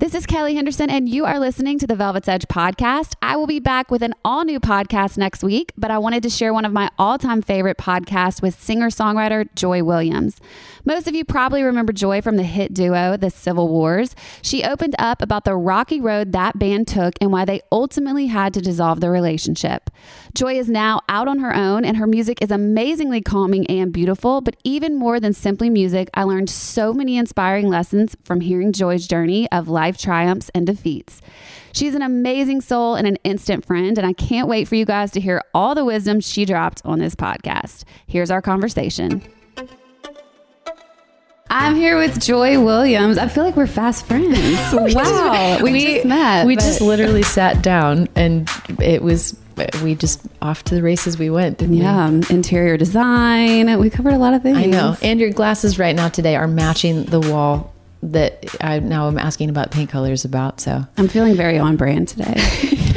This is Kelly Henderson, and you are listening to the Velvet's Edge podcast. I will be back with an all new podcast next week, but I wanted to share one of my all time favorite podcasts with singer songwriter Joy Williams. Most of you probably remember Joy from the hit duo, The Civil Wars. She opened up about the rocky road that band took and why they ultimately had to dissolve the relationship. Joy is now out on her own, and her music is amazingly calming and beautiful. But even more than simply music, I learned so many inspiring lessons from hearing Joy's journey of life triumphs and defeats. She's an amazing soul and an instant friend, and I can't wait for you guys to hear all the wisdom she dropped on this podcast. Here's our conversation. I'm here with Joy Williams. I feel like we're fast friends. wow, we, just met. We but- just literally sat down, and it was we just off to the races we went. Didn't yeah, um, interior design. We covered a lot of things. I know. And your glasses right now today are matching the wall that I now I'm asking about paint colors about. So I'm feeling very on brand today.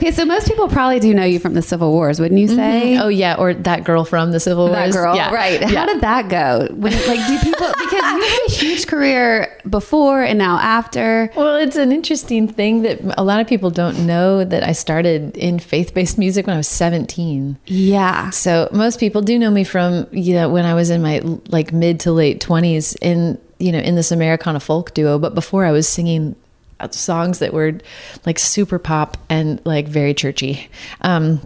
okay, so most people probably do know you from the Civil Wars, wouldn't you mm-hmm. say? oh yeah, or that girl from the Civil War. That girl, right? How did that go? When, like, do people because you had a huge career before and now after? Well, it's an interesting thing that a lot of people don't know that I started in faith-based music when I was 17. Yeah, So most people do know me from you know when I was in my like mid to late twenties in you know in this Americana folk duo. But before I was singing songs that were like super pop and like very churchy. Um,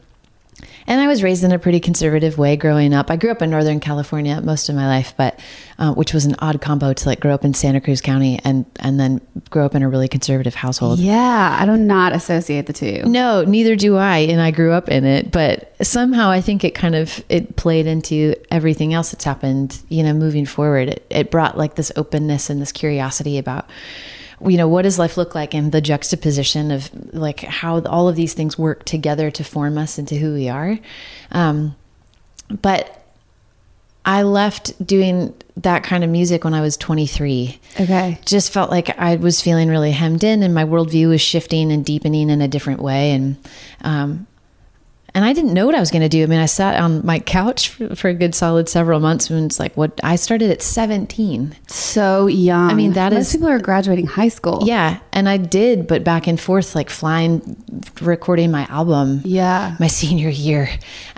and I was raised in a pretty conservative way growing up. I grew up in Northern California most of my life, but uh, which was an odd combo to like grow up in Santa Cruz County and and then grow up in a really conservative household. yeah. I do not associate the two. No, neither do I, and I grew up in it. But somehow, I think it kind of it played into everything else that's happened. You know, moving forward, it, it brought like this openness and this curiosity about, you know, what does life look like, and the juxtaposition of like how all of these things work together to form us into who we are. Um, but I left doing that kind of music when I was 23 Okay. just felt like I was feeling really hemmed in, and my worldview was shifting and deepening in a different way. And um, and I didn't know what I was going to do. I mean, I sat on my couch for, for a good solid several months, and it's like what I started at seventeen. So young. I mean, that most is- people are graduating high school. Yeah, and I did, but back and forth, like flying, recording my album. Yeah. my senior year,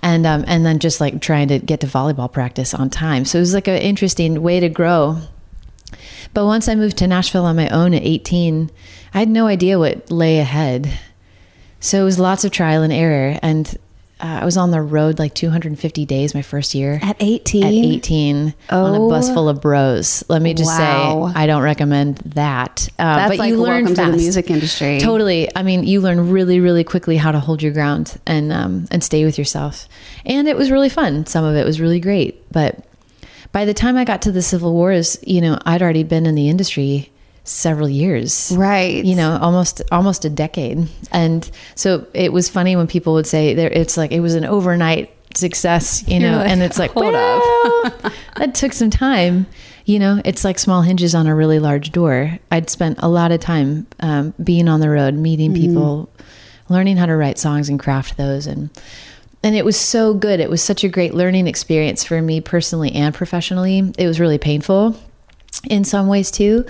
and um, and then just like trying to get to volleyball practice on time. So it was like an interesting way to grow. But once I moved to Nashville on my own at 18, I had no idea what lay ahead. So it was lots of trial and error, and uh, I was on the road like 250 days my first year. At 18? At 18, on a bus Oh. full of bros. Let me just Wow. say, I don't recommend that. Uh, That's but like you learn welcome to the music industry. Totally. I mean, you learn really, really quickly how to hold your ground and um, and stay with yourself. And it was really fun. Some of it was really great. But by the time I got to the Civil Wars, you know, I'd already been in the industry several years Right. you know almost almost a decade and so it was funny when people would say there it's like it was an overnight success, you know, like, and it's like, hold well, that took some time. You know, it's like small hinges on a really large door. I'd spent a lot of time um, being on the road, meeting people, learning how to write songs and craft those, and and it was so good. It was such a great learning experience for me personally and professionally. It was really painful in some ways too,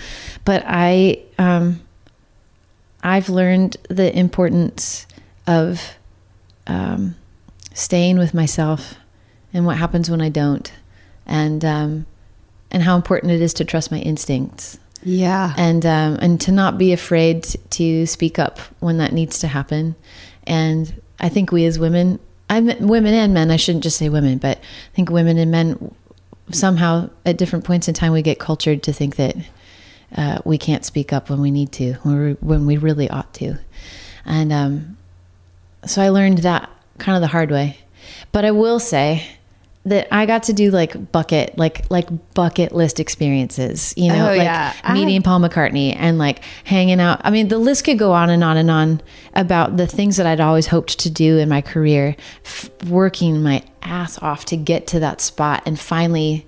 but I um, I've learned the importance of um, staying with myself and what happens when I don't, and um, and how important it is to trust my instincts Yeah. and um, and to not be afraid to speak up when that needs to happen. And I think we as women, I mean, women and men, I shouldn't just say women, but I think women and men somehow at different points in time we get cultured to think that uh, we can't speak up when we need to, when we, when we really ought to. And um, so I learned that kind of the hard way. But I will say that I got to do like bucket, like like bucket list experiences. You know, Oh, like yeah. I- meeting Paul McCartney and like hanging out. I mean, the list could go on and on and on about the things that I'd always hoped to do in my career, f- working my ass off to get to that spot and finally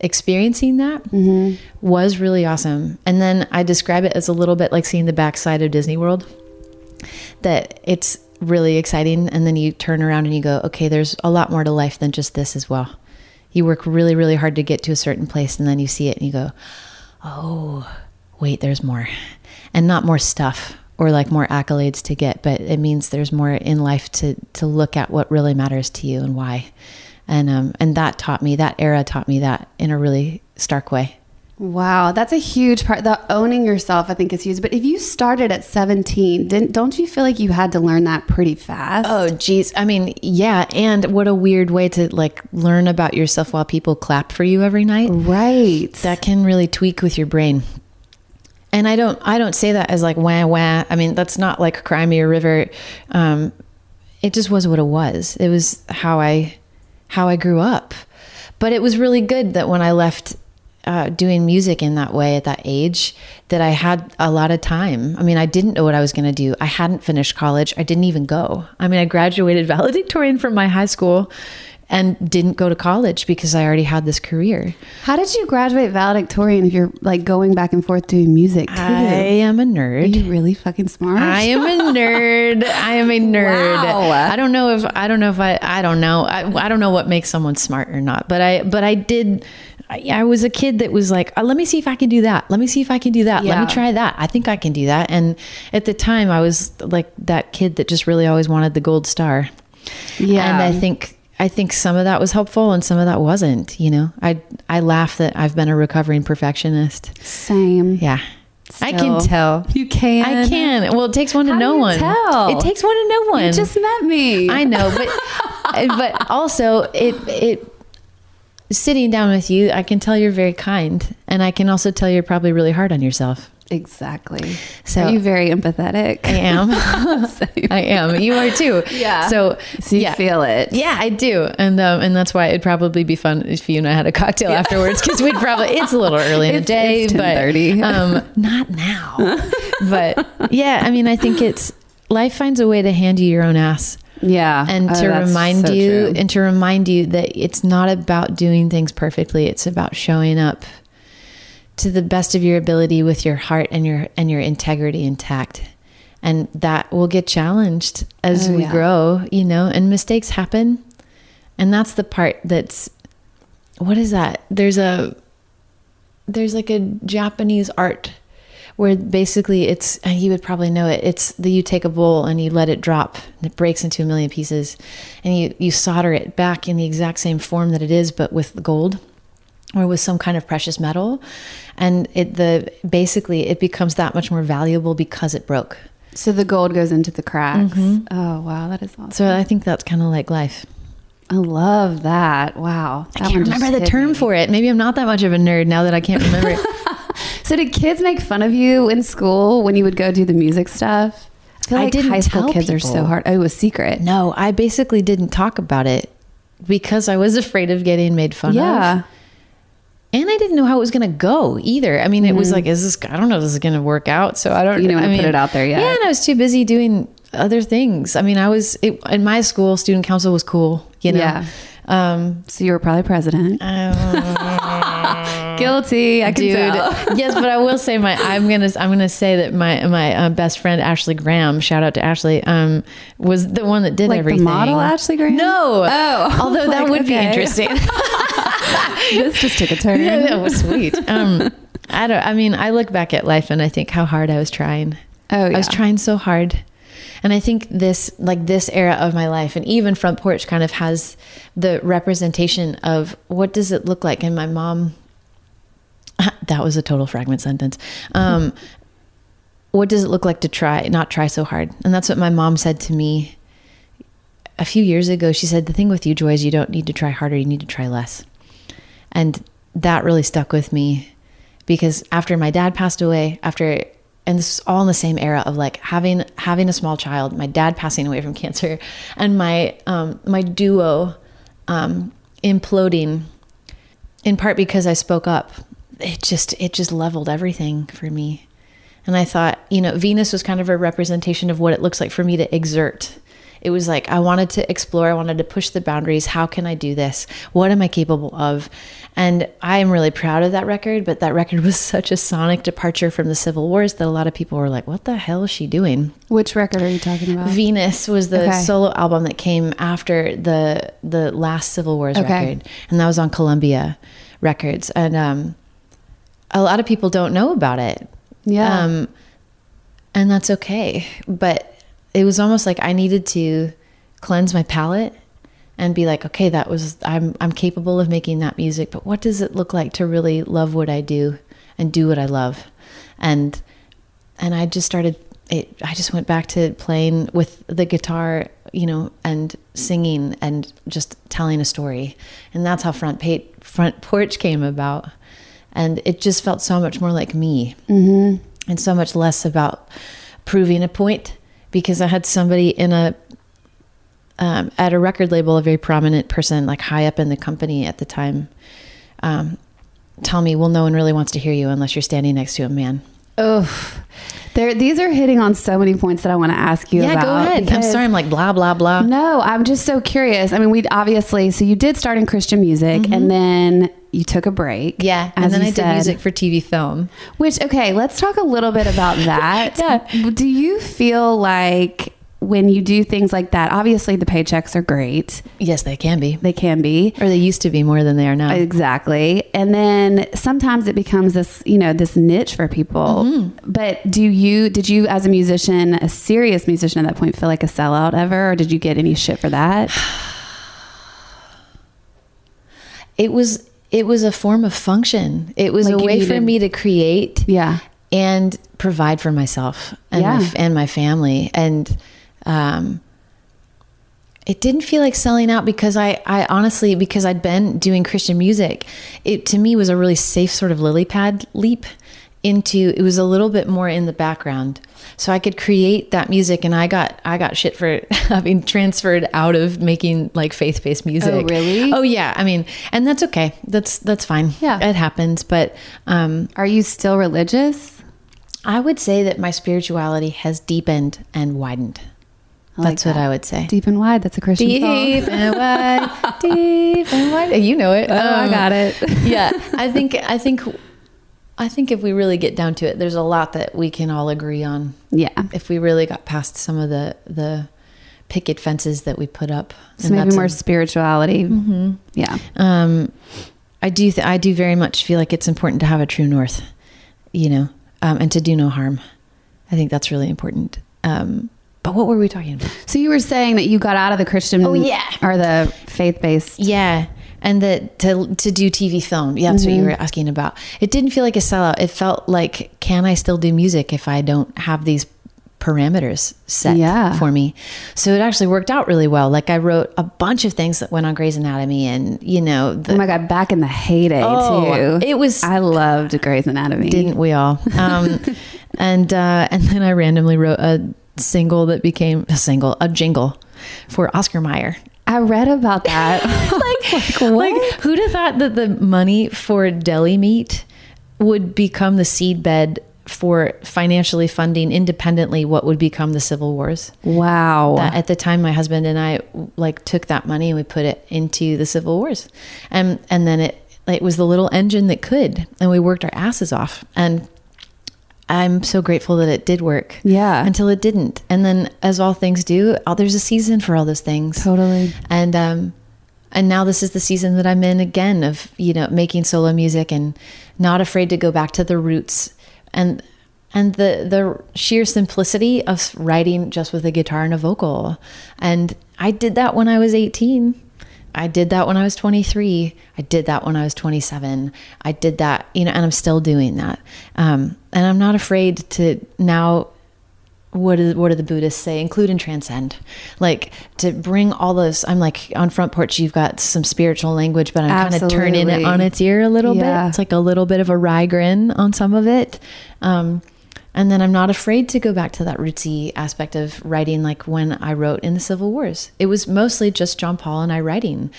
experiencing that mm-hmm. was really awesome. And then I describe it as a little bit like seeing the backside of Disney World that it's really exciting. And then you turn around and you go okay there's a lot more to life than just this as well. You work really really hard to get to a certain place and then you see it and you go oh wait there's more. And not more stuff or like more accolades to get but it means there's more in life to to look at what really matters to you and why. And um and that taught me that era taught me that in a really stark way Wow, that's a huge part. The owning yourself, I think, is huge. But if you started at 17, didn't don't you feel like you had to learn that pretty fast? Oh, geez. I mean, yeah. And what a weird way to like learn about yourself while people clap for you every night. right. That can really tweak with your brain. And I don't, I don't say that as like wah wah. I mean, that's not like cry me a river. Um, it just was what it was. It was how I, how I grew up. But it was really good that when I left uh, doing music in that way at that age, that I had a lot of time. I mean, I didn't know what I was going to do. I hadn't finished college. I didn't even go. I mean, I graduated valedictorian from my high school and didn't go to college because I already had this career. How did you graduate valedictorian if you're like going back and forth doing music too? I am a nerd. Are you really fucking smart? I am a nerd. I am a nerd. Wow. I don't know if I don't know if I I don't know. I, I don't know what makes someone smart or not. But I but I did. I, I was a kid that was like, uh, let me see if I can do that. Let me see if I can do that. Let me try that. I think I can do that. And at the time, I was like that kid that just really always wanted the gold star. Yeah. And I think I think some of that was helpful and some of that wasn't. You know, I I laugh that I've been a recovering perfectionist. Same. Yeah. I can tell. You can. I can. Well, it takes one to How know you one. tell? It takes one to know one. You just met me. I know, but but also it it sitting down with you, I can tell you're very kind, and I can also tell you're probably really hard on yourself. exactly. So- Are you very empathetic? I am. I am. You are too. Yeah. So So you yeah. feel it. Yeah, I do, and um, and that's why it'd probably be fun if you and I had a cocktail afterwards because we'd probably it's a little early in the day, it's but 10:30. um, not now. but yeah, I mean, I think it's life finds a way to hand you your own ass Yeah. and Oh, to that's remind so you true. and to remind you that it's not about doing things perfectly it's about showing up to the best of your ability with your heart and your and your integrity intact and that will get challenged as Oh, we yeah. grow you know and mistakes happen and that's the part that's what is that there's a there's like a japanese art where basically it's and you would probably know it it's the you take a bowl and you let it drop and it breaks into a million pieces and you you solder it back in the exact same form that it is but with gold or with some kind of precious metal and it the basically it becomes that much more valuable because it broke So the gold goes into the cracks. Mm-hmm. Oh wow, that is awesome. so i think that's kind of like life I love that. Wow. i can't remember the term for it maybe i'm not that much of a nerd now that i can't remember it So did kids make fun of you in school when you would go do the music stuff? I feel I like didn't high school kids are so hard. Oh, it was secret. no i basically didn't talk about it because i was afraid of getting made fun of Yeah. and I didn't know how it was going to go either. I mean, it was like, is this? I don't know. if This is going to work out. So I don't. Mm-hmm. You didn't I wanna put it out there yet. Yeah, and I was too busy doing other things. I mean, I was it, in my school. Student council was cool. You know. Yeah. Um, So you were probably president. Guilty. I can dude. tell. yes, but I will say my I'm gonna I'm gonna say that my my uh, best friend Ashley Graham, shout out to Ashley, um, was the one that did Like the everything. model Ashley Graham? No. Oh, although that like, would be okay. interesting. this just took a turn. yeah, that was sweet. Um, I don't. I mean, I look back at life and I think how hard I was trying. Oh, yeah. I was trying so hard. And I think this, like this era of my life, and even front porch, kind of has the representation of what does it look like. And my mom, that was a total fragment sentence. Um, what does it look like to try, not try so hard? And that's what my mom said to me a few years ago. She said, "The thing with you, Joy, is you don't need to try harder. You need to try less." And that really stuck with me because after my dad passed away, after and this is all in the same era of like having having a small child, my dad passing away from cancer, and my um, my duo um, imploding, in part because I spoke up. It just it just leveled everything for me, and I thought you know Venus was kind of a representation of what it looks like for me to exert. It was like I wanted to explore, I wanted to push the boundaries. How can I do this? What am I capable of? And I am really proud of that record, but that record was such a sonic departure from the Civil Wars that a lot of people were like, what the hell is she doing? Which record are you talking about? Venus was the Okay. solo album that came after the the last Civil Wars Okay. record, and that was on Columbia Records. And um, a lot of people don't know about it. Yeah. Um, and that's okay. But it was almost like I needed to cleanse my palate and be like, okay, that was I'm I'm capable of making that music, but what does it look like to really love what I do and do what I love? And and I just started it I just went back to playing with the guitar, you know, and singing and just telling a story. And that's how front pa- front porch came about. And it just felt so much more like me Mm-hmm. and so much less about proving a point because I had somebody in a um, at a record label, a very prominent person, like high up in the company at the time, um, tell me, "Well, no one really wants to hear you unless you're standing next to a man." Oh, there. These are hitting on so many points that I want to ask you yeah, about. go ahead. I'm sorry, I'm like blah blah blah. No, I'm just so curious. I mean, we obviously. So you did start in Christian music, and then you took a break. Mm-hmm. Yeah, and then you I did music for TV film. Which okay, let's talk a little bit about that. Yeah. Do you feel like when you do things like that, obviously the paychecks are great. Yes, they can be, They can be. or they used to be more than they are now. Exactly. And then sometimes it becomes this, you know, this niche for people. Mm-hmm. But do you, did you as a musician, a serious musician at that point, feel like a sellout ever? Or did you get any shit for that? it was it was a form of function. It was Like a way for me to create. Yeah. and provide for myself and my, and my family and um it didn't feel like selling out because I, I honestly because I'd been doing Christian music it to me was a really safe sort of lily pad leap into it was a little bit more in the background so I could create that music and I got I got shit for having transferred out of making like faith-based music oh really? oh yeah I mean and that's okay that's that's fine Yeah. it happens but um Are you still religious? I would say that my spirituality has deepened and widened. I like That's what that. I would say. Deep and wide. That's a Christian song. Deep and wide, deep and wide. You know it. Oh, I got it. yeah, I think I think I think if we really get down to it, there's a lot that we can all agree on. Yeah. If we really got past some of the the picket fences that we put up, So maybe more a- spirituality. Yeah. um, I do. Th- I do very much feel like it's important to have a true north, you know, um, and to do no harm. I think that's really important. Um, but what were we talking about? So you were saying that you got out of the Christian Oh, yeah. or the faith based. Yeah, and that to to do TV film. Yeah, that's what you were asking about. It didn't feel like a sellout. It felt like, can I still do music if I don't have these parameters set Yeah. for me? So it actually worked out really well. Like I wrote a bunch of things that went on Grey's Anatomy, and you know, the, Oh my god, back in the heyday Oh, too. it was- I loved Grey's Anatomy. didn't we all? Um, and uh, and then I randomly wrote a single that became a single, a jingle for Oscar Mayer. I read about that. like, like who'd have thought that the money for deli meat would become the seed bed for financially funding independently what would become the civil wars. Wow. That at the time, my husband and I like took that money and we put it into the civil wars, and and then it it was the little engine that could, and we worked our asses off. And I'm so grateful that it did work. Yeah. Until it didn't, and then as all things do, all, there's a season for all those things. Totally. And um, and now this is the season that I'm in again of you know making solo music and not afraid to go back to the roots and and the the sheer simplicity of writing just with a guitar and a vocal and I did that when I was 18 I did that when I was 23 I did that when I was 27 I did that you know and I'm still doing that um, and I'm not afraid to now what is what do the Buddhists say? Include and transcend. Like to bring all those. I'm like on front porch. You've got some spiritual language, but I'm kind of turning it on its ear a little Yeah. bit. It's like a little bit of a wry grin on some of it. Um, and then I'm not afraid to go back to that rootsy aspect of writing, like when I wrote in the Civil Wars. It was mostly just John Paul and I writing.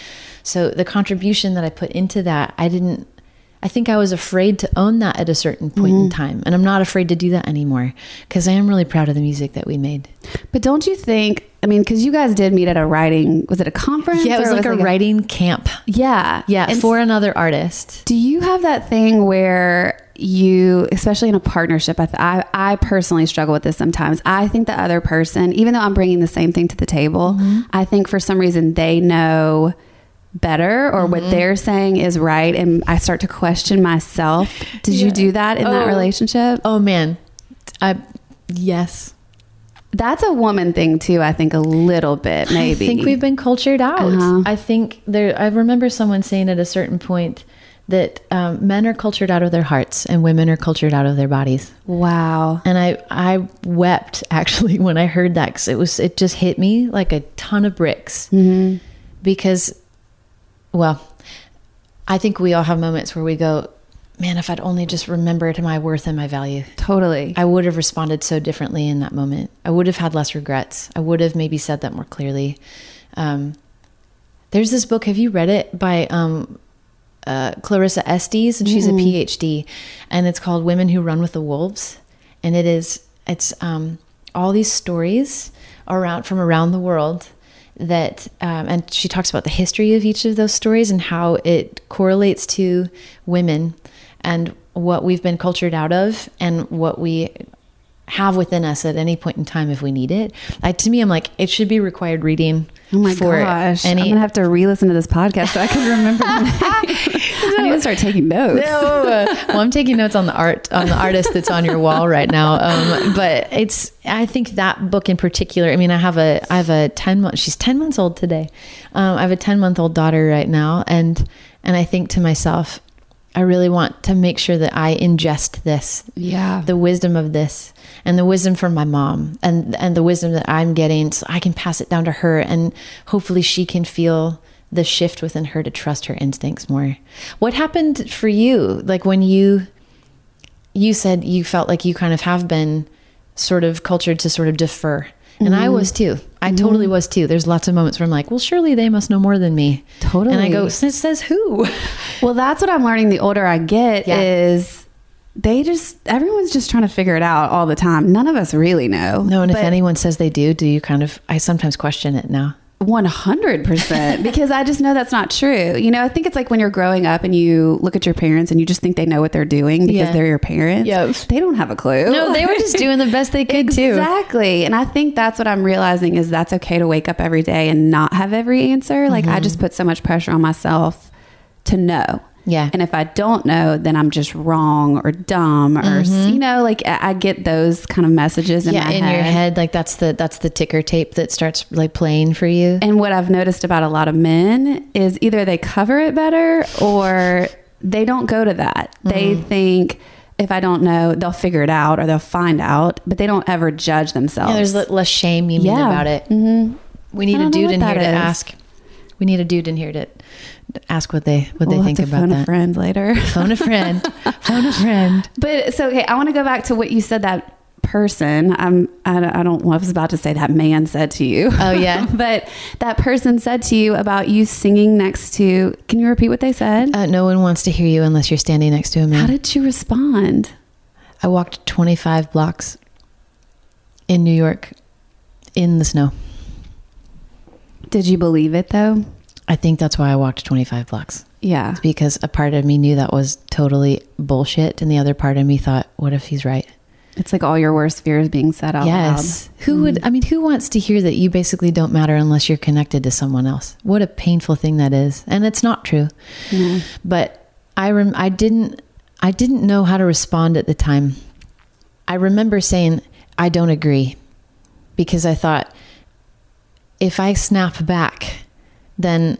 So the contribution that I put into that, I didn't. I think I was afraid to own that at a certain point Mm-hmm. in time, and I'm not afraid to do that anymore because I am really proud of the music that we made. But don't you think? I mean, because you guys did meet at a writing. Was it a conference? Yeah, it was like a writing camp. Yeah. Yeah, And for another artist. Do you have that thing where you, especially in a partnership, I, th- I, I personally struggle with this sometimes. I think the other person, even though I'm bringing the same thing to the table, Mm-hmm. I think for some reason they know better or Mm-hmm. what they're saying is right. And I start to question myself. Did you do that in that Oh. relationship? Oh man, I yes. That's a woman thing too, I think a little bit, maybe. I think we've been cultured out. Uh-huh. I think there. I remember someone saying at a certain point that um, men are cultured out of their hearts and women are cultured out of their bodies. Wow. And I I wept actually when I heard that because it was it just hit me like a ton of bricks because well I think we all have moments where we go man if I'd only just remembered my worth and my value. Totally. I would have responded so differently in that moment. I would have had less regrets. I would have maybe said that more clearly. Um, there's this book have you read it by um, uh, Clarissa Estes, and she's a PhD, and it's called "Women Who Run with the Wolves," and it is it's um, all these stories around from around the world that, um, and she talks about the history of each of those stories and how it correlates to women and what we've been cultured out of and what we have within us at any point in time if we need it. I, to me, I'm like it should be required reading. Oh my for gosh. any I'm going to have to re listen to this podcast so I can remember. I need to start taking notes. No. well, I'm taking notes on the art on the artist that's on your wall right now. Um, but it's I think that book in particular. I mean, I have a I have a ten month. She's ten months old today. Um, I have a ten month old daughter right now, and and I think to myself, I really want to make sure that I ingest this Yeah. the wisdom of this and the wisdom from my mom and and the wisdom that I'm getting so I can pass it down to her and hopefully she can feel the shift within her to trust her instincts more. What happened for you like when you you said you felt like you kind of have been sort of cultured to sort of defer. And I mm-hmm. was too. I mm-hmm. totally was too. There's lots of moments where I'm like, well, surely they must know more than me. Totally. And I go, says who? Well, that's what I'm learning the older I get Yeah. is they just, everyone's just trying to figure it out all the time. None of us really know. No, and if anyone says they do, do you kind of, I sometimes question it now. 100% because I just know that's not true. You know, I think it's like when you're growing up and you look at your parents and you just think they know what they're doing because Yeah. they're your parents. Yep. They don't have a clue. No, they were just doing the best they could too. Exactly. And I think that's what I'm realizing is that's okay to wake up every day and not have every answer. Like I mm-hmm. just put so much pressure on myself to know. Yeah. And if I don't know, then I'm just wrong or dumb or you know, like I, get those kind of messages in yeah, my in head. your head, like that's the that's the ticker tape that starts like playing for you. And what I've noticed about a lot of men is either they cover it better or they don't go to that. They Mm. think if I don't know, they'll figure it out or they'll find out, but they don't ever judge themselves. Yeah, there's le- less shame you mean Yeah. about it. Mm-hmm. We need a dude in here to is. ask. We need a dude in here to ask what they what We'll they think about phone that. Phone a friend later. Phone a friend. Phone a friend. But so okay, I want to go back to what you said that person. I'm I, don't- I don't I was about to say that man said to you. Oh, yeah? but that person said to you about you singing next to. Can you repeat what they said? Uh, no one wants to hear you unless you're standing next to a man. How did you respond? I walked 25 blocks in New York in the snow. Did you believe it though? I think that's why I walked 25 blocks Yeah. because a part of me knew that was totally bullshit, and the other part of me thought, what if he's right? It's like all your worst fears being said out yes. loud. Who would, mm-hmm. I mean, who wants to hear that you basically don't matter unless you're connected to someone else? What a painful thing that is. And it's not true. Mm-hmm. But I, rem- I didn't, I didn't know how to respond at the time. I remember saying, I don't agree because I thought if I snap back, then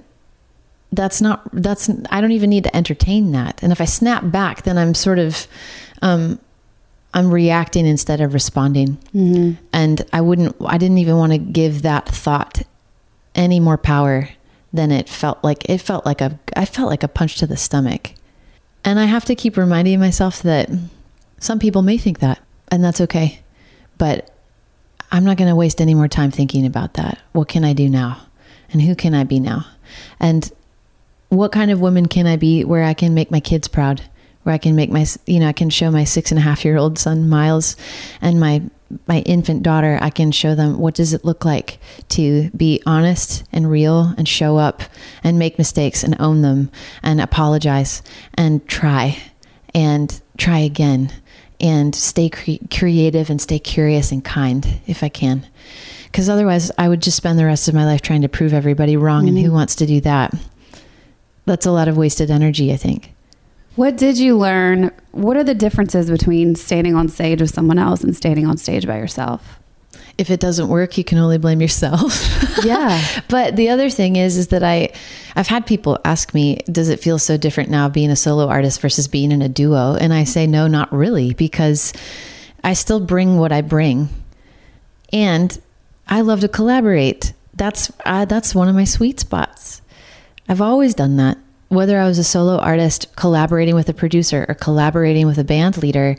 that's not, that's, I don't even need to entertain that. And if I snap back, then I'm sort of, um, I'm reacting instead of responding. And I wouldn't, I didn't even want to give that thought any more power than it felt like. It felt like a, I felt like a punch to the stomach. And I have to keep reminding myself that some people may think that, and that's okay. But I'm not going to waste any more time thinking about that. What can I do now? And who can I be now? And what kind of woman can I be where I can make my kids proud? Where I can make my, you know, I can show my six and a half year old son Miles and my my infant daughter. I can show them what does it look like to be honest and real and show up and make mistakes and own them and apologize and try and try again and stay cre- creative and stay curious and kind if I can. Because otherwise, I would just spend the rest of my life trying to prove everybody wrong. And who mm-hmm. wants to do that? That's a lot of wasted energy, I think. What did you learn? What are the differences between standing on stage with someone else and standing on stage by yourself? If it doesn't work, you can only blame yourself. Yeah. but the other thing is, is that I, I've had people ask me, does it feel so different now being a solo artist versus being in a duo? And I say, no, not really, because I still bring what I bring, and I love to collaborate. That's uh, that's one of my sweet spots. I've always done that. Whether I was a solo artist collaborating with a producer or collaborating with a band leader,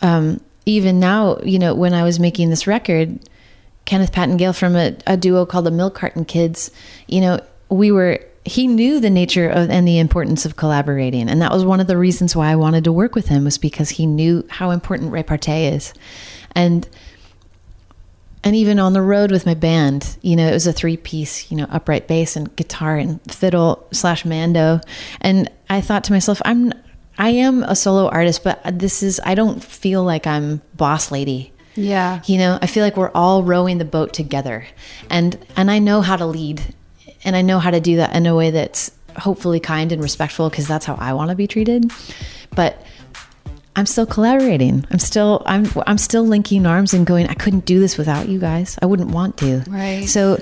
um, even now, you know, when I was making this record, Kenneth Pattengale from a, a duo called the Milk Carton Kids, you know, we were he knew the nature of and the importance of collaborating, and that was one of the reasons why I wanted to work with him was because he knew how important repartee is, and and even on the road with my band, you know, it was a three piece, you know, upright bass and guitar and fiddle slash mando. And I thought to myself, I'm, I am a solo artist, but this is, I don't feel like I'm boss lady. Yeah. You know, I feel like we're all rowing the boat together. And, and I know how to lead and I know how to do that in a way that's hopefully kind and respectful because that's how I want to be treated. But I'm still collaborating. I'm still I'm I'm still linking arms and going. I couldn't do this without you guys. I wouldn't want to. Right. So,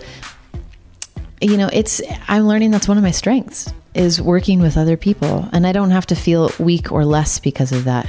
you know, it's I'm learning that's one of my strengths is working with other people, and I don't have to feel weak or less because of that.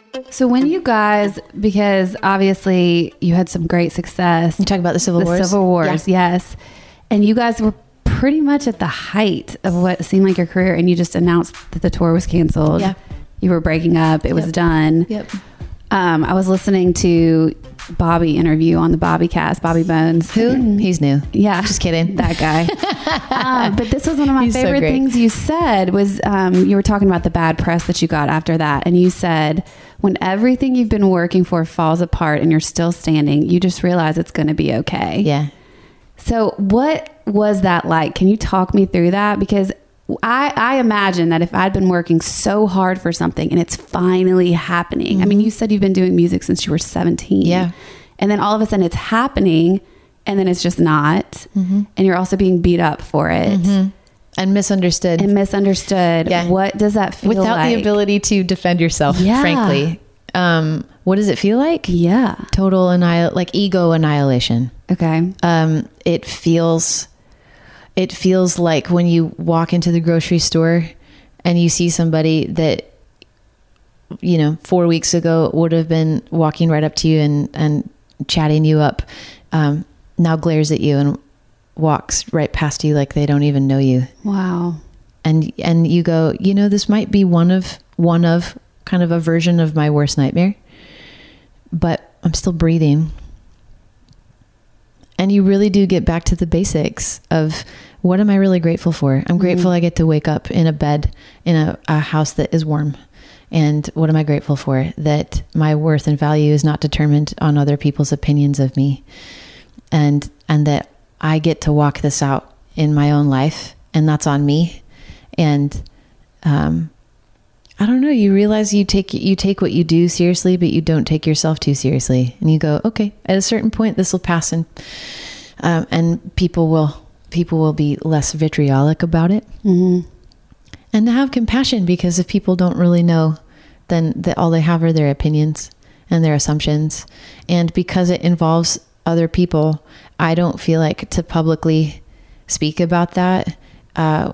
So when you guys, because obviously you had some great success. You talk about the Civil the Wars? Civil Wars, yes. And you guys were pretty much at the height of what seemed like your career, and you just announced that the tour was canceled. Yeah. You were breaking up. It was done. Yep. Um, I was listening to Bobby interview on the Bobbycast, Bobby Bones. Who? He's new. Yeah, Just kidding. That guy. um, but this was one of my He's favorite great. things you said was um, you were talking about the bad press that you got after that, and you said when everything you've been working for falls apart and you're still standing, you just realize it's going to be okay. Yeah. So what was that like? Can you talk me through that? Because I, I imagine that if I'd been working so hard for something and it's finally happening. I mean, you said you've been doing music since you were 17. Mm-hmm. Yeah. And then all of a sudden it's happening and then it's just not. Mm-hmm. And you're also being beat up for it And misunderstood. and misunderstood. Yeah. What does that feel like? Without like? the ability to defend yourself, Yeah. frankly. Um, what does it feel like? Yeah. Total annihil like ego annihilation. Okay. um, it feels it feels like when you walk into the grocery store and you see somebody that you know four weeks ago would have been walking right up to you and and chatting you up um, now glares at you and walks right past you like they don't even know you. Wow. and and you go you know this might be one of one of kind of a version of my worst nightmare but i'm still breathing. And you really do get back to the basics of what am i really grateful for? I'm mm-hmm. grateful i get to wake up in a bed in a, a house that is warm. And what am i grateful for? That my worth and value is not determined on other people's opinions of me. And and that I get to walk this out in my own life and that's on me. And um I don't know you realize you take you take what you do seriously but you don't take yourself too seriously. And you go okay at a certain point this will pass and um, and people will people will be less vitriolic about it. Mm-hmm. and to have compassion because if people don't really know then that all they have are their opinions and their assumptions. And because it involves other people i don't feel like to publicly speak about that uh,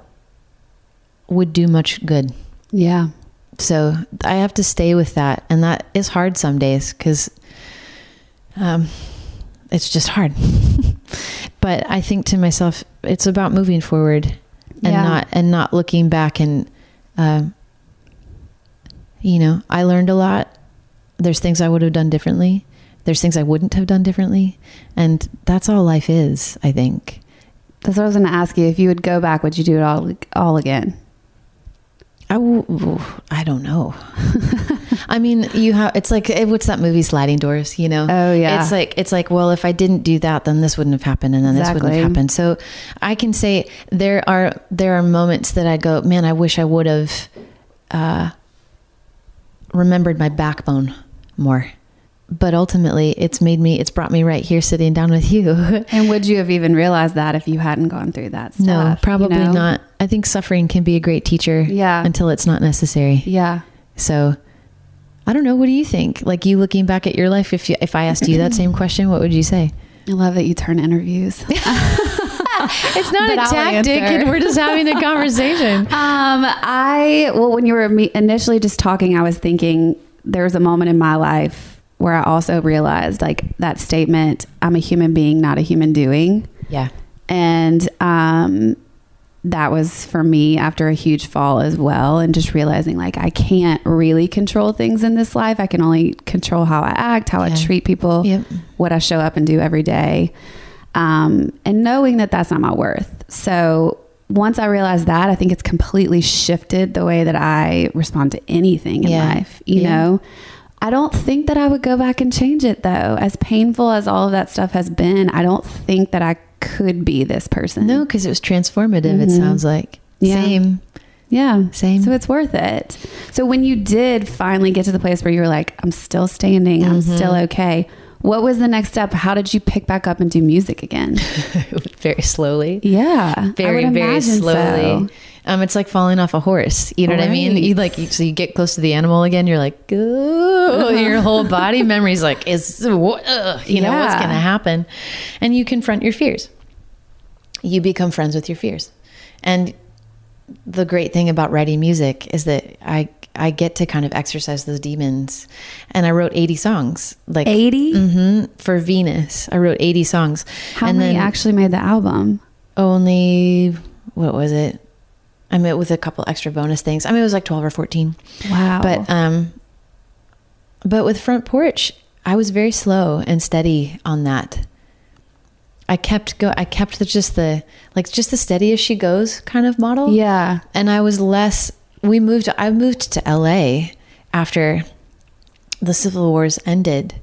would do much good Yeah. so i have to stay with that and that is hard some days because um, it's just hard but i think to myself it's about moving forward and Yeah. not and not looking back and um, you know i learned a lot there's things i would have done differently there's things i wouldn't have done differently and that's all life is i think That's what I was going to ask you. If you would go back, would you do it all all again? I, w- I don't know. I mean, you have. It's like eh, what's that movie, Sliding Doors? You know. Oh, yeah. It's like it's like well, if I didn't do that, then this wouldn't have happened, and then this wouldn't Exactly. have happened. So, I can say there are there are moments that I go, man, I wish I would have uh, remembered my backbone more. But ultimately, it's made me. It's brought me right here, sitting down with you. And would you have even realized that if you hadn't gone through that stuff? no, you probably know? not. I think suffering can be a great teacher. Yeah. Until it's not necessary. Yeah. So I don't know. What do you think? Like you looking back at your life, if you, if I asked you that same question, what would you say? I love that you turn interviews. It's not But a tactic, and we're just having a conversation. Um, I well, when you were me- initially just talking, I was thinking there was a moment in my life where I also realized like that statement, "I'm a human being, not a human doing," Yeah. and um, that was for me after a huge fall as well, and just realizing like I can't really control things in this life. I can only control how I act, how I treat people, Yep. what I show up and do every day. Um, and knowing that that's not my worth. So once I realized that, I think it's completely shifted the way that I respond to anything in Yeah. life. You Yeah. know, I don't think that I would go back and change it though. As painful as all of that stuff has been, I don't think that I could be this person. No, because it was transformative. It Mhm. sounds like Yeah. same. Yeah. Same. So it's worth it. So when you did finally get to the place where you were like, I'm still standing, I'm Mm-hmm. still okay. What was the next step? How did you pick back up and do music again? very slowly. Yeah. Very very slowly so. Um it's like falling off a horse. You know what i mean? You like so you get close to the animal again you're like oh your whole body memory's like is what uh, you know what's gonna happen? And you confront your fears. You become friends with your fears. And the great thing about writing music is that i i get to kind of exercise those demons. And i wrote 80 songs like 80? hmm for venus i wrote 80 songs. How and many then actually made the album? only what was it i mean with a couple extra bonus things. I mean it was like 12 or 14 Wow. but um but with front porch i was very slow and steady on that. I kept go i kept the just the like just the steady as she goes kind of model. Yeah. and i was less we moved i moved to la after the civil wars ended.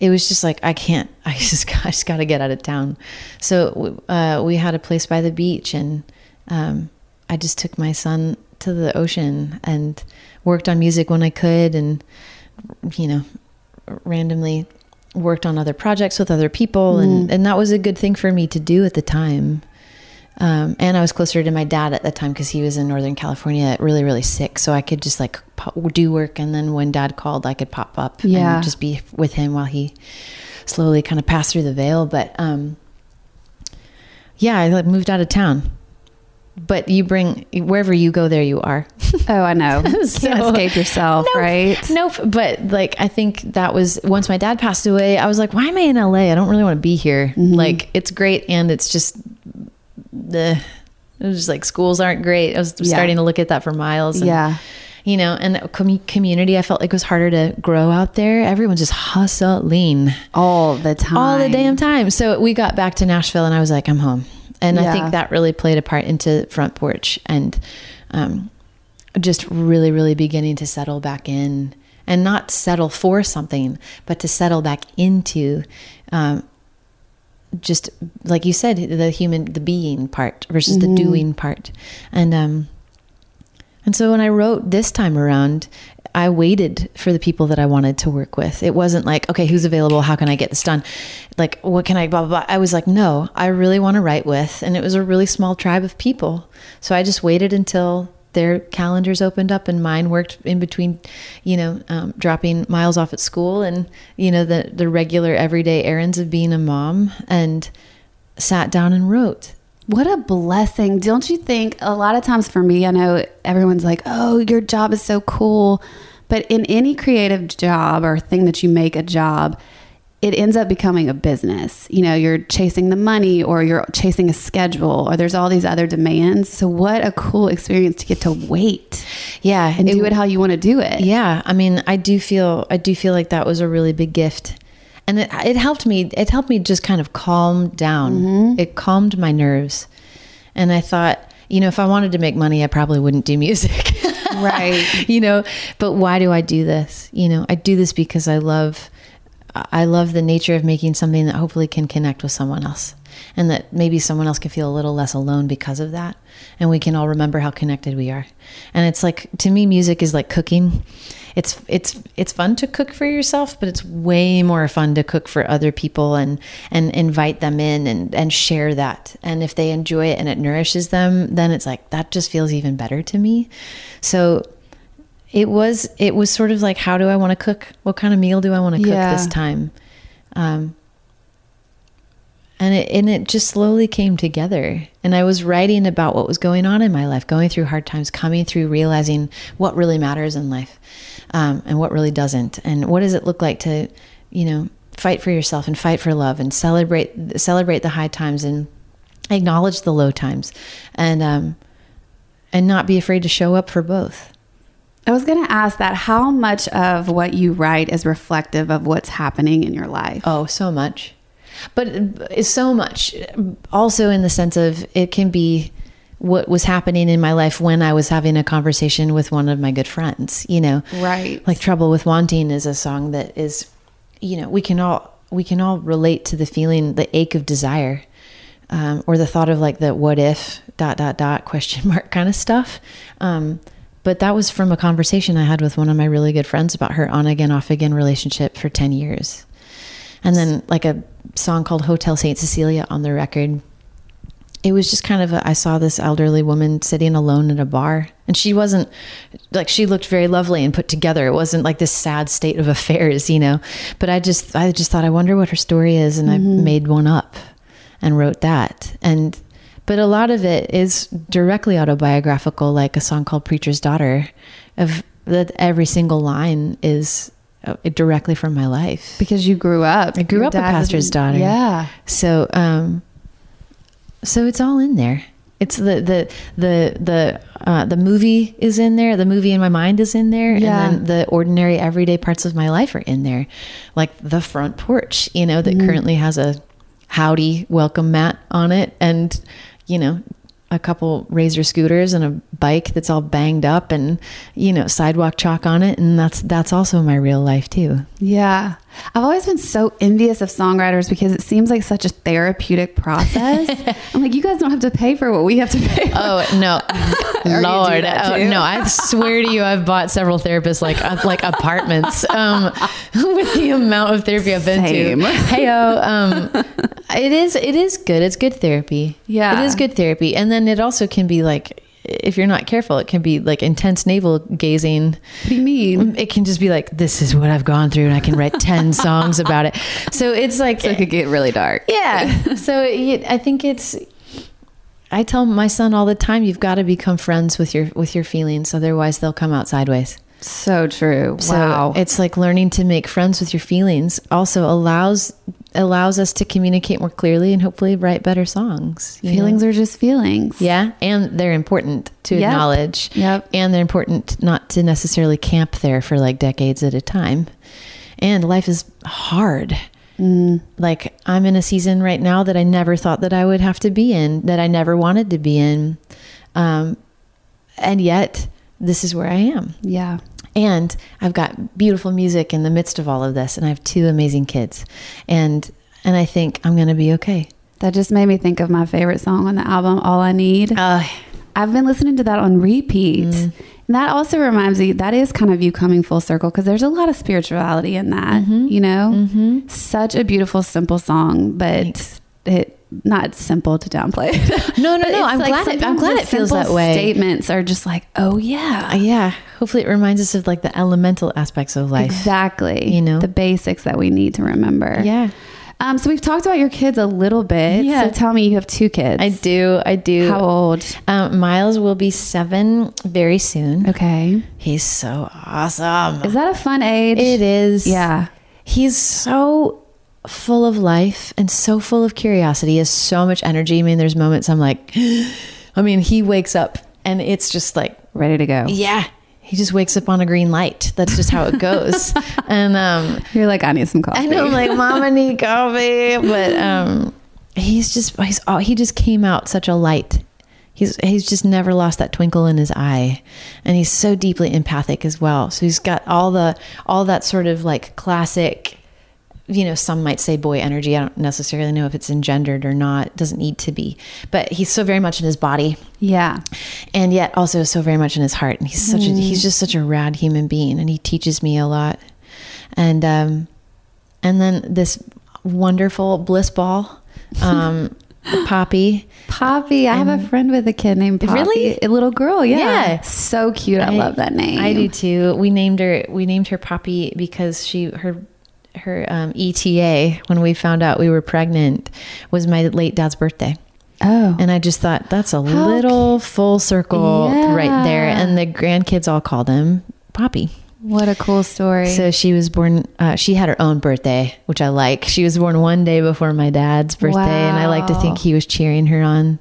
It was just like i can't i just i just got to get out of town. So uh, we had a place by the beach and um, i just took my son to the ocean and worked on music when i could and you know randomly worked on other projects with other people and, and that was a good thing for me to do at the time um, and I was closer to my dad at that time because he was in Northern California, really, really sick. So I could just like pop, do work, and then when Dad called, I could pop up Yeah. and just be with him while he slowly kind of passed through the veil. But um, yeah, I like moved out of town. But you bring wherever you go, there you are. Oh, I know. Can't escape yourself, Nope. right? Nope. But like, I think that was once my dad passed away, I was like, why am I in LA? I don't really want to be here. Mm-hmm. Like, it's great. And it's just the, it was just like schools aren't great. I was Yeah. starting to look at that for miles. And, Yeah. You know, and com- community, I felt like it was harder to grow out there. Everyone's just hustling All the time. all the damn time. So we got back to Nashville and I was like, I'm home. And I think that really played a part into front porch and um, just really, really beginning to settle back in and not settle for something, but to settle back into um, just like you said, the human, the being part versus the doing part. And, um, and so when I wrote this time around, I waited for the people that I wanted to work with. It wasn't like, okay, who's available? How can I get this done? Like, what can I, blah, blah, blah. I was like, no, I really want to write with. And it was a really small tribe of people. So I just waited until their calendars opened up and mine worked in between, you know, um, dropping miles off at school and, you know, the, the regular everyday errands of being a mom and sat down and wrote. What a blessing. Don't you think a lot of times for me, I know everyone's like, oh, your job is so cool. But in any creative job or thing that you make a job, it ends up becoming a business. You know, you're chasing the money or you're chasing a schedule or there's all these other demands. So, what a cool experience to get to wait Yeah. and do it how you want to do it. Yeah, I mean, I do feel I do feel like that was a really big gift, and it it helped me. It helped me just kind of calm down. Mm-hmm. It calmed my nerves, and I thought, you know, if I wanted to make money, I probably wouldn't do music, Right. you know. But why do I do this? You know, I do this because I love I love the nature of making something that hopefully can connect with someone else. And that maybe someone else can feel a little less alone because of that. And we can all remember how connected we are. And it's like to me music is like cooking. It's it's it's fun to cook for yourself, but it's way more fun to cook for other people and and invite them in and and share that. And if they enjoy it and it nourishes them, then it's like that just feels even better to me. So it was it was sort of like how do i want to cook what kind of meal do i want to cook Yeah. this time um and it and it just slowly came together and i was writing about what was going on in my life going through hard times coming through realizing what really matters in life um, and what really doesn't and what does it look like to you know fight for yourself and fight for love and celebrate celebrate the high times and acknowledge the low times and um and not be afraid to show up for both I was going to ask that how much of what you write is reflective of what's happening in your life? Oh, so much. But it's so much. Also, in the sense of it can be what was happening in my life when I was having a conversation with one of my good friends, you know. Right. Like Trouble with Wanting is a song that is, you know, we can all we can all relate to the feeling, the ache of desire um, or the thought of like the what if dot dot dot question mark kind of stuff. Um, but that was from a conversation I had with one of my really good friends about her on again, off again relationship for 10 years. And then like a song called Hotel St. Cecilia on the record. It was just kind of a, I saw this elderly woman sitting alone at a bar and she wasn't like she looked very lovely and put together. It wasn't like this sad state of affairs, you know. But I just I just thought I wonder what her story is and I made one up and wrote that. And but a lot of it is directly autobiographical, like a song called Preacher's Daughter, of that every single line is uh, directly from my life. Because you grew up. I grew Your up a pastor's daughter. Yeah. So, um, so it's all in there. It's the the the the uh, the movie is in there. The movie in my mind is in there, Yeah. and then the ordinary everyday parts of my life are in there, like the front porch, you know, that currently has a howdy welcome mat on it, and you know, a couple razor scooters and a bike that's all banged up, and you know, sidewalk chalk on it, and that's that's also my real life too. Yeah. I've always been so envious of songwriters because it seems like such a therapeutic process. I'm like, you guys don't have to pay for what we have to pay for. Oh no, Lord! Oh, no, I swear to you, I've bought several therapists like uh, like apartments um, with the amount of therapy I've been Same. to. Hey, um, it is it is good. It's good therapy. Yeah. it is good therapy, and then it also can be like. If you're not careful, it can be like intense navel gazing. What do you mean? It can just be like, "This is what I've gone through," and I can write ten songs about it. So it's like, So it could get really dark. yeah. so it, I think it's. I tell my son all the time, you've got to become friends with your with your feelings, otherwise they'll come out sideways. So true. So wow. it's like learning to make friends with your feelings also allows allows us to communicate more clearly and hopefully write better songs. feelings know? are just feelings. yeah, and they're important to Yep. acknowledge. Yep. and they're important not to necessarily camp there for like decades at a time. And life is hard. Like I'm in a season right now that I never thought that I would have to be in, that I never wanted to be in. Um, and yet this is where I am. Yeah. And I've got beautiful music in the midst of all of this, and I have two amazing kids. And and I think I'm gonna be okay. That just made me think of my favorite song on the album, All I Need. Uh, I've been listening to that on repeat. Mm. And that also reminds me, that is kind of you coming full circle because there's a lot of spirituality in that, Mm-hmm. you know? Such a beautiful, simple song, but it not simple to downplay. No, no, no, I'm glad it- I'm glad it feels that way. Statements are just like, oh yeah. uh, yeah. Hopefully, it reminds us of like the elemental aspects of life. Exactly. You know? the basics that we need to remember. Yeah, Um, so we've talked about your kids a little bit. Yeah. So tell me, you have two kids. I do. I do. How old? Um, Miles will be seven very soon. Okay. He's so awesome. Is that a fun age? It is. Yeah. He's so full of life and so full of curiosity. He has so much energy. I mean, there's moments I'm like, I mean, he wakes up and it's just like, Ready to go. yeah, he just wakes up on a green light. That's just how it goes. and um, You're like, I need some coffee. I know, I'm like, Mom, I need coffee. But um, he's just, he's, oh, he just came out such a light. He's, he's just never lost that twinkle in his eye. And he's so deeply empathic as well. So he's got all the, all that sort of like classic, you know, some might say boy energy. I don't necessarily know if it's engendered or not. It doesn't need to be. But he's so very much in his body Yeah. and yet also so very much in his heart. And he's such a he's just such a rad human being, and he teaches me a lot. And um, and then this wonderful bliss ball, um, Poppy. Poppy. I have a friend with a kid named Poppy. Really? A little girl. Yeah. Yeah. So cute. I, love that name. I do too. We named her we named her Poppy because she her her um, ETA when we found out we were pregnant was my late dad's birthday. Oh. And I just thought that's a little full circle right there. And the grandkids all called him Poppy. what a cool story. So she was born, uh, she had her own birthday, which I like. She was born one day before my dad's birthday, and I like to think he was cheering her on.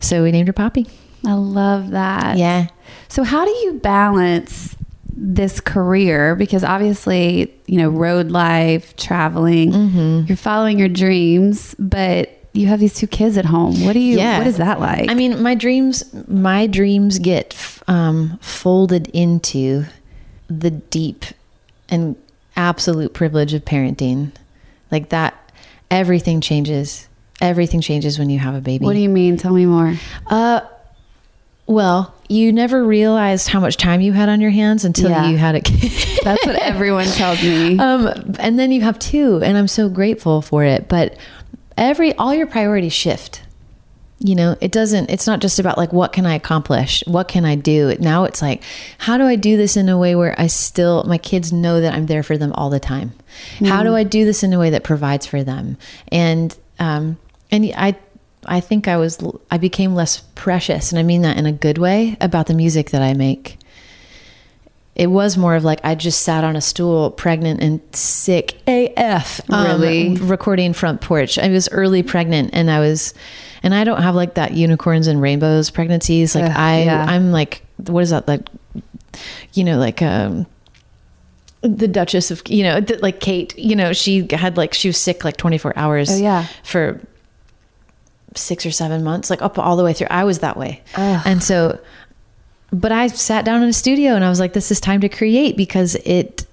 So we named her Poppy. I love that. Yeah. So how do you balance this career? Because obviously, you know, road life, traveling, Mm-hmm. you're following your dreams, but you have these two kids at home. What do you, Yeah. what is that like? I mean, my dreams, my dreams get um, folded into the deep and absolute privilege of parenting. Like that, everything changes. everything changes when you have a baby. What do you mean? Tell me more. Uh, Well, you never realized how much time you had on your hands until Yeah. you had a kid. That's what everyone tells me. um, and then you have two, and I'm so grateful for it. But every all your priorities shift. You know, it doesn't. It's not just about like what can I accomplish, what can I do. Now it's like, how do I do this in a way where I still my kids know that I'm there for them all the time. How do I do this in a way that provides for them? And um, and I I think I was I became less precious, and I mean that in a good way about the music that I make it was more of like I just sat on a stool, pregnant and sick AF. um, Really? recording front porch. I was early pregnant, and I was, and I don't have like that unicorns and rainbows pregnancies. Like Ugh, I, yeah. I'm like, what is that like? You know, like um, the Duchess of, you know, like Kate. You know, she had like she was sick like 24 hours. Oh, yeah. for six or seven months, like up all the way through. I was that way, and so but I sat down in a studio and I was like, this is time to create because it,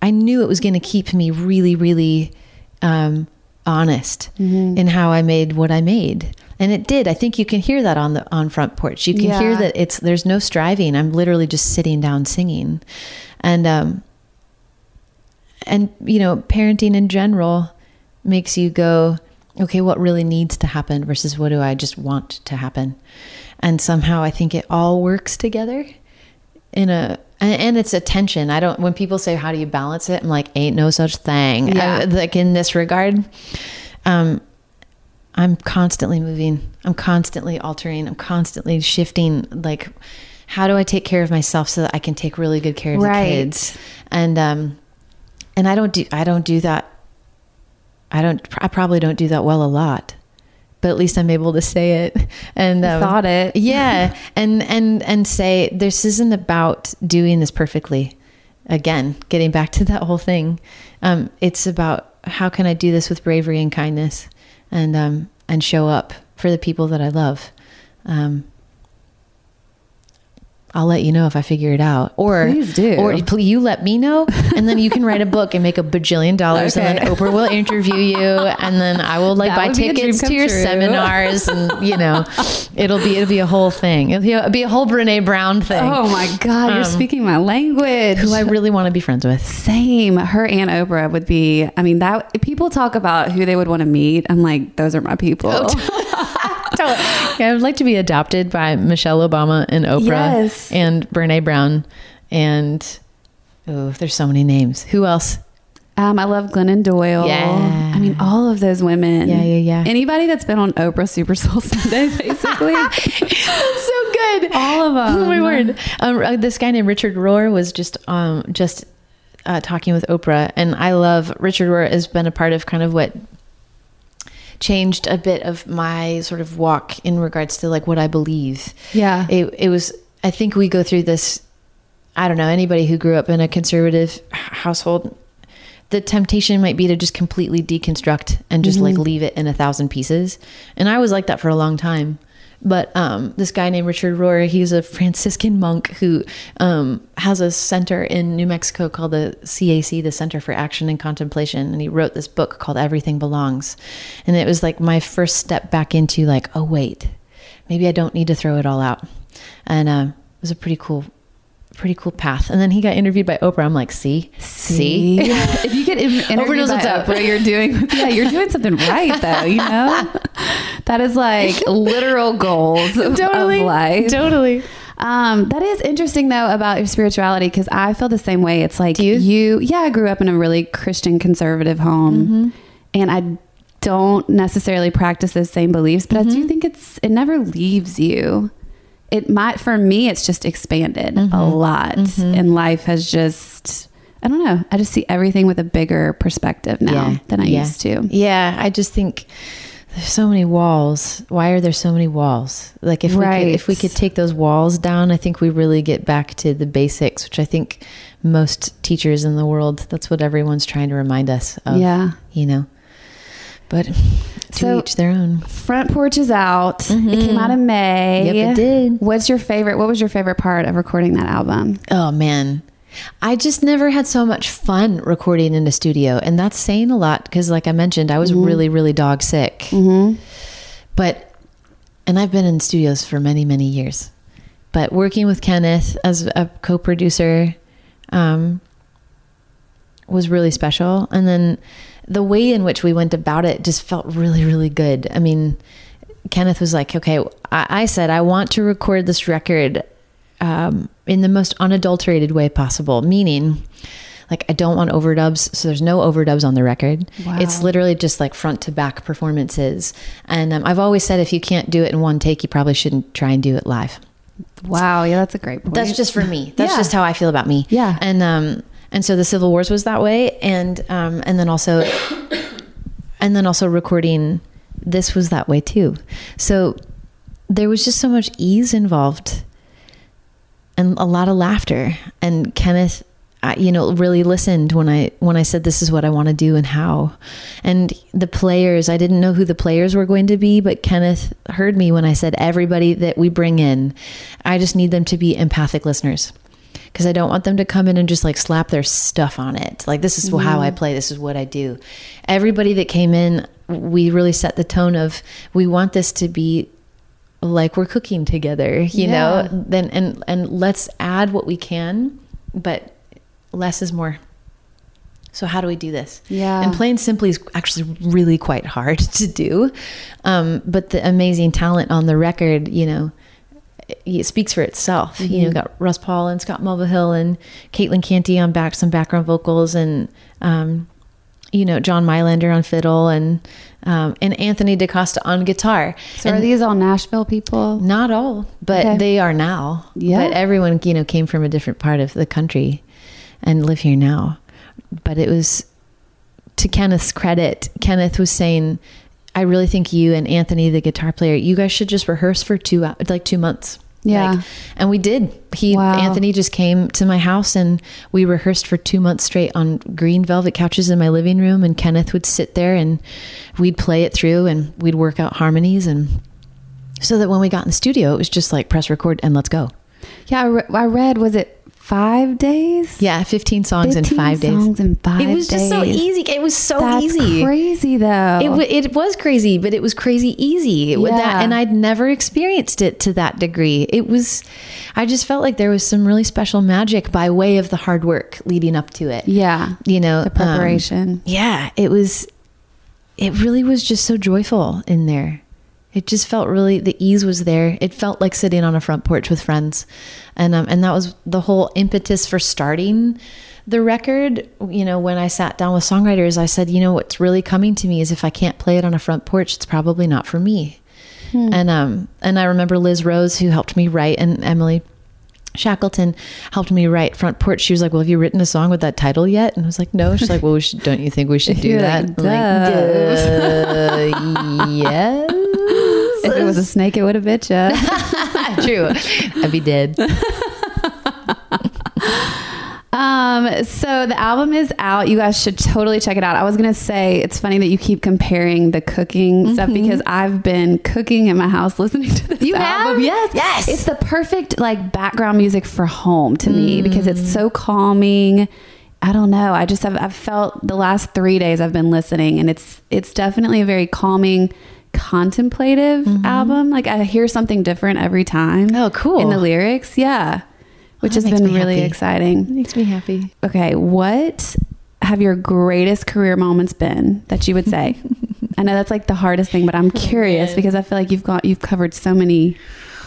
I knew it was going to keep me really, really um, honest in how I made what I made. And it did. I think you can hear that on the on front porch. You can hear that it's there's no striving. I'm literally just sitting down singing, and um, and you know, parenting in general makes you go, okay, what really needs to happen versus what do I just want to happen? And somehow I think it all works together in a and, it's a tension. I don't when people say how do you balance it, I'm like ain't no such thing. Yeah. I- like in this regard, um I'm constantly moving. I'm constantly altering. I'm constantly shifting like how do I take care of myself so that I can take really good care of Right. the kids? And um and I don't do I don't do that I don't I probably don't do that well a lot. But at least I'm able to say it and um, thought it. yeah and and and say this isn't about doing this perfectly again getting back to that whole thing um, it's about how can i do this with bravery and kindness and um, and show up for the people that i love um, I'll let you know if I figure it out, or Please do. or you let me know, and then you can write a book and make a bajillion dollars, and then Oprah will interview you, and then I will like That buy would be a dream tickets to your true. seminars, and you know, it'll be it'll be a whole thing. It'll be a, it'll be a whole Brene Brown thing. Oh my God, you're Um, speaking my language. who I really want to be friends with. Same. Her and Oprah would be. I mean, that people talk about who they would want to meet. I'm like, those are my people. Yeah, I would like to be adopted by Michelle Obama and Oprah Yes. and Brene Brown and oh, there's so many names. Who else? Um, I love Glennon Doyle. Yeah. I mean, all of those women. Yeah, yeah, yeah. Anybody that's been on Oprah Super Soul Sunday, basically. That's so good. all of them. Oh my word! Um, uh, this guy named Richard Rohr was just um, just uh, talking with Oprah, and I love Richard Rohr has been a part of kind of what changed a bit of my sort of walk in regards to like what I believe. Yeah. It it was. I think we go through this. I don't know anybody who grew up in a conservative household. The temptation might be to just completely deconstruct and just like mm-hmm. leave it in a thousand pieces. And I was like that for a long time. But um, this guy named Richard Rohr, he's a Franciscan monk who um, has a center in New Mexico called the CAC, the Center for Action and Contemplation. And he wrote this book called Everything Belongs. And it was like my first step back into like, oh, wait, maybe I don't need to throw it all out. And uh, it was a pretty cool, pretty cool path. And then he got interviewed by Oprah. I'm like, see, see, if you get in- interviewed knows by what's up. Oprah, you're doing yeah, you're doing something right though. You know, that is like literal goals of, totally, of life. totally. Um, that is interesting though about your spirituality because I feel the same way. It's like Do you? yeah, I grew up in a really Christian conservative home, Mm-hmm. and I don't necessarily practice those same beliefs, but Mm-hmm. I do think it's it never leaves you. It might for me, it's just expanded Mm-hmm. a lot, and life has just. I don't know. I just see everything with a bigger perspective now than I yeah. used to. Yeah, I just think there's so many walls. Why are there so many walls? Like if we Right. could, if we could take those walls down, I think we really get back to the basics, which I think most teachers in the world that's what everyone's trying to remind us of. Yeah. you know. But to So- each their own. Front porch is out. It came out in May. Mm-hmm. Yep, it did. What's your favorite? What was your favorite part of recording that album? Oh man. I just never had so much fun recording in a studio. And that's saying a lot because, like I mentioned, I was really, really dog sick. But, and I've been in studios for many, many years. But working with Kenneth as a co producer um, was really special. And then the way in which we went about it just felt really, really good. I mean, Kenneth was like, okay, I, I said, I want to record this record um, in the most unadulterated way possible, meaning like I don't want overdubs, so there's no overdubs on the record. It's literally just like front to back performances. And um, I've always said if you can't do it in one take, you probably shouldn't try and do it live. Wow, yeah, that's a great point. That's just for me. That's Yeah. just how I feel about me. Yeah. And um and so the Civil Wars was that way. And um and then also and then also recording this was that way too. So there was just so much ease involved and a lot of laughter. And Kenneth I, you know really listened when I when I said this is what I want to do and how. And the players I didn't know who the players were going to be but Kenneth heard me when I said everybody that we bring in I just need them to be empathic listeners because I don't want them to come in and just like slap their stuff on it. Like, this is how I play, this is what I do. Everybody that came in, we really set the tone of we want this to be like we're cooking together, you Yeah. know? Then and and let's add what we can, but less is more. So how do we do this? Yeah. And plain simply is actually really quite hard to do. Um, but the amazing talent on the record, you know, it, speaks for itself. You know, got Russ Pahl and Scott Mulvahill and Caitlin Canty on back some background vocals and um, you know, John Mylander on fiddle and um, and Anthony DaCosta on guitar. so. Are these all Nashville people? not all, but Okay. they are now. Yeah. But everyone, you know, came from a different part of the country and live here now. But it was to Kenneth's credit, Kenneth was saying, I really think you and Anthony, the guitar player, you guys should just rehearse for two, uh, like two months. Yeah. Like, and we did. He, Wow. Anthony just came to my house and we rehearsed for two months straight on green velvet couches in my living room. And Kenneth would sit there and we'd play it through and we'd work out harmonies. And so that when we got in the studio, it was just like press record and let's go. Yeah, I, re- I read. Was it five days? Yeah, 15 songs in five days. songs in five it was just so days. easy. It was so That's easy. crazy though. It, w- it was crazy, but it was crazy easy with Yeah. that. And I'd never experienced it to that degree. It was, I just felt like there was some really special magic by way of the hard work leading up to it. yeah, You know, the um, preparation. yeah, it was, it really was just so joyful in there. It just felt really, the ease was there. It felt like sitting on a front porch with friends. And, um, and that was the whole impetus for starting the record. You know, when I sat down with songwriters, I said, you know, what's really coming to me is if I can't play it on a front porch, it's probably not for me. And, um, and I remember Liz Rose, who helped me write, and Emily Shackleton helped me write front porch. She was like, "Well, have you written a song with that title yet?" And I was like, "No." She's like, "Well, we should, don't you think we should do You're that?" like, like, "Duh, yes. If it was a snake, it would have bit you. True. I'd be dead. Um, so the album is out. You guys should totally check it out. I was gonna say it's funny that you keep comparing the cooking stuff because I've been cooking in my house listening to this Mm-hmm. You album. have? Yes, Yes. It's the perfect like background music for home to me because it's so calming. I don't know. I just have I've felt the last three days I've been listening, and it's it's definitely a very calming, contemplative album. Like I hear something different every time. Mm-hmm. Oh, cool. In the lyrics, yeah, which that has been really happy. exciting. Makes me happy. Okay, what have your greatest career moments been that you would say? I know that's like the hardest thing, but I'm curious because I feel like you've got you've covered so many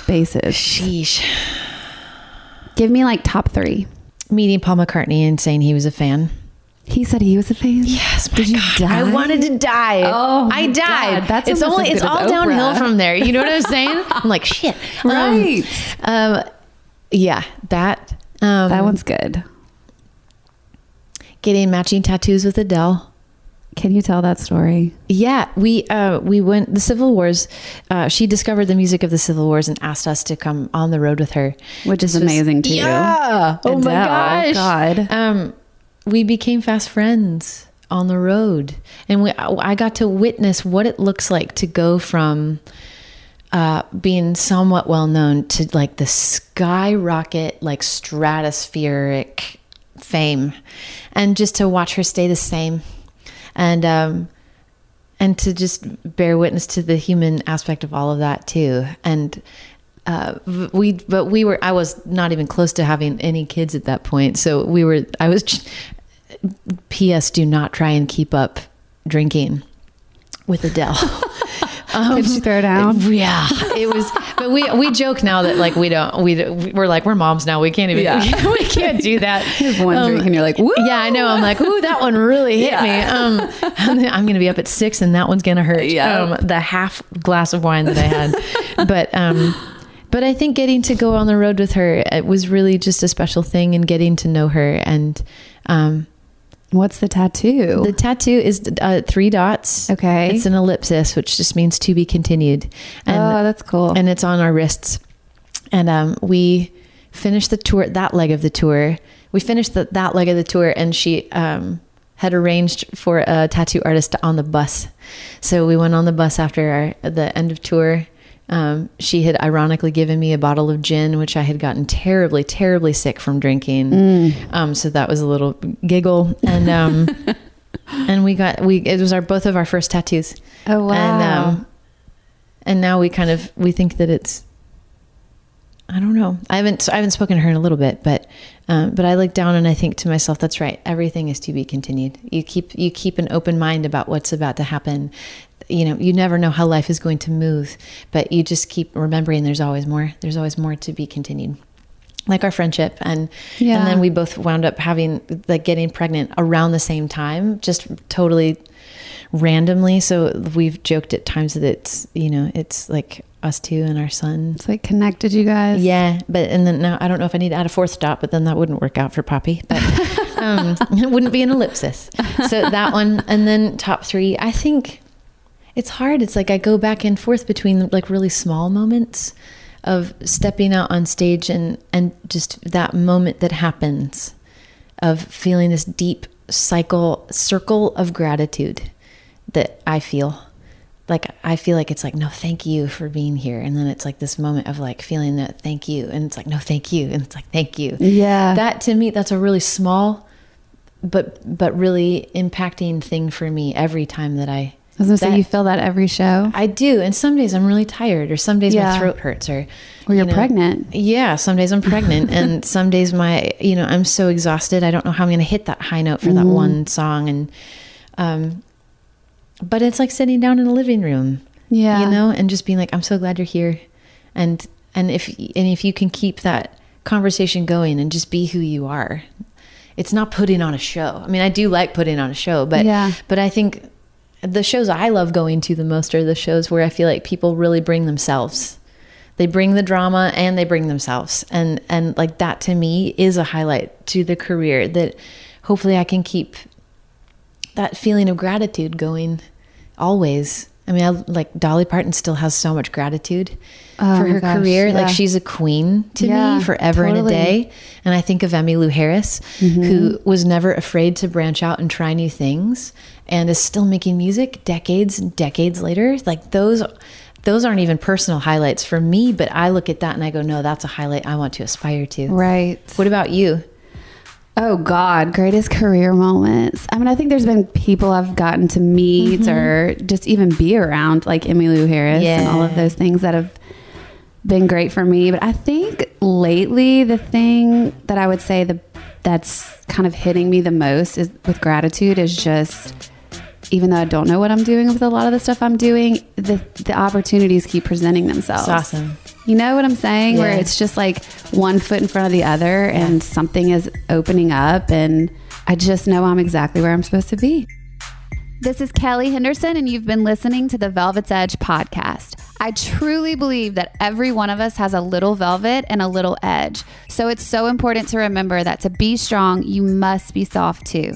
bases. Sheesh. Give me like top three. Meeting Paul McCartney and saying he was a fan. He said he was a fan. Yes, Did you God. die? I wanted to die. Oh, I died. God. That's it's only it's all downhill from there. You know what I'm saying? I'm like shit. Um, Right. Um, yeah, that. Um, that one's good. getting matching tattoos with Adele. Can you tell that story? Yeah, we uh, we went the Civil Wars. Uh, she discovered the music of the Civil Wars and asked us to come on the road with her, Which is This was- amazing too. Yeah. Oh my gosh. God. Um, we became fast friends on the road, and we I got to witness what it looks like to go from uh, being somewhat well known to like the skyrocket, like stratospheric fame, and just to watch her stay the same, and um, and to just bear witness to the human aspect of all of that too, and. Uh, we, but we were, I was not even close to having any kids at that point. So we were, I was, P.S. Do not try and keep up drinking with Adele. Um, Did she throw down? Yeah, it was. But we we joke now that like we don't we we're like we're moms now. We can't even Yeah. we, can't do that. one Um, drink and you're like, Woo! Yeah, I know. I'm like, ooh, that one really hit me. Um, I'm gonna be up at six, and that one's gonna hurt. Yeah. Um, the half glass of wine that I had, but um, but I think getting to go on the road with her it was really just a special thing, and getting to know her and. Um, What's the tattoo? the tattoo is uh, three dots. Okay. It's an ellipsis, which just means to be continued. And, oh, that's cool. and it's on our wrists. And um, we finished the tour, that leg of the tour. We finished the, that leg of the tour, and she um, had arranged for a tattoo artist on the bus. So we went on the bus after our, the end of tour. Um, she had ironically given me a bottle of gin, which I had gotten terribly, terribly sick from drinking. Um, so that was a little giggle, and um, and we got we it was our both of our first tattoos. oh, wow. And um, and now we kind of we think that it's I don't know. I haven't I haven't spoken to her in a little bit, but um, but I look down and I think to myself, that's right. Everything is to be continued. You keep you keep an open mind about what's about to happen. You know, you never know how life is going to move, but you just keep remembering there's always more. There's always more to be continued. Like our friendship, and Yeah. and then we both wound up having like getting pregnant around the same time, just totally randomly. So we've joked at times that it's you know it's like us two and our son. it's like connected you guys. Yeah, but and then now I don't know if I need to add a fourth stop, but then that wouldn't work out for Poppy. But um, it wouldn't be an ellipsis. So that one, and then top three. I think it's hard. It's like I go back and forth between like really small moments of stepping out on stage and and just that moment that happens of feeling this deep cycle circle of gratitude that I feel like I feel like it's like no thank you for being here and then it's like this moment of like feeling that thank you and it's like no thank you and it's like thank you Yeah. that to me that's a really small but but really impacting thing for me every time that I I was gonna say you feel that every show. I do and some days I'm really tired or some days Yeah. my throat hurts or Or you're you know, pregnant. yeah, some days I'm pregnant, and some days my, you know, I'm so exhausted. I don't know how I'm going to hit that high note for that Mm-hmm. one song, and, um, but it's like sitting down in a living room, Yeah. you know, and just being like, I'm so glad you're here, and and if and if you can keep that conversation going and just be who you are, it's not putting on a show. I mean, I do like putting on a show, but Yeah. but I think the shows I love going to the most are the shows where I feel like people really bring themselves. They bring the drama and they bring themselves. And and like that to me is a highlight to the career that hopefully I can keep that feeling of gratitude going always. I mean, I, like Dolly Parton still has so much gratitude Oh for her gosh, career. yeah. Like she's a queen to Yeah, me forever and a day. And I think of Emmylou Harris, Mm-hmm. who was never afraid to branch out and try new things and is still making music decades and decades later. Like those those aren't even personal highlights for me, but I look at that and I go, no, that's a highlight I want to aspire to. Right. What about you? Oh God, greatest career moments. I mean, I think there's been people I've gotten to meet mm-hmm. or just even be around, like Emmylou Harris and all of those things that have been great for me. But I think lately the thing that I would say the that's kind of hitting me the most is with gratitude is just even though I don't know what I'm doing with a lot of the stuff I'm doing, the the opportunities keep presenting themselves. It's awesome. You know what I'm saying? Where it's just like one foot in front of the other and something is opening up and I just know I'm exactly where I'm supposed to be. This is Kelly Henderson, and you've been listening to the Velvet's Edge podcast. I truly believe that every one of us has a little velvet and a little edge. So it's so important to remember that to be strong, you must be soft too.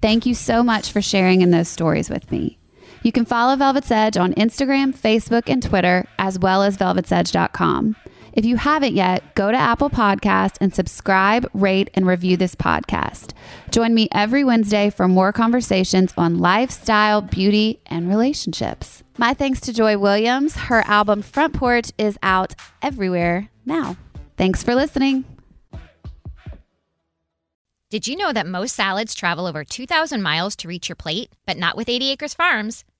Thank you so much for sharing in those stories with me. You can follow Velvet's Edge on Instagram, Facebook, and Twitter, as well as velvetsedge.com. If you haven't yet, go to Apple Podcast and subscribe, rate, and review this podcast. Join me every Wednesday for more conversations on lifestyle, beauty, and relationships. My thanks to Joy Williams. Her album Front Porch is out everywhere now. Thanks for listening. Did you know that most salads travel over 2,000 miles to reach your plate? But not with 80 Acres Farms.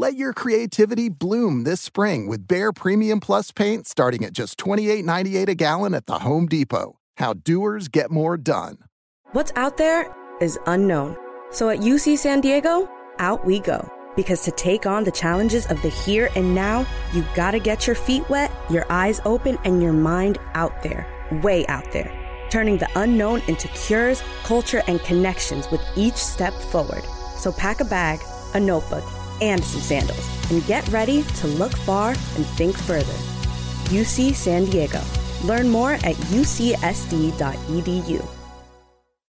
Let your creativity bloom this spring with Behr Premium Plus paint starting at just $28.98 a gallon at the Home Depot. How doers get more done. What's out there is unknown. So at UC San Diego, out we go. Because to take on the challenges of the here and now, you gotta get your feet wet, your eyes open, and your mind out there, way out there. Turning the unknown into cures, culture, and connections with each step forward. So pack a bag, a notebook, and some sandals, and get ready to look far and think further. UC San Diego. Learn more at ucsd.edu.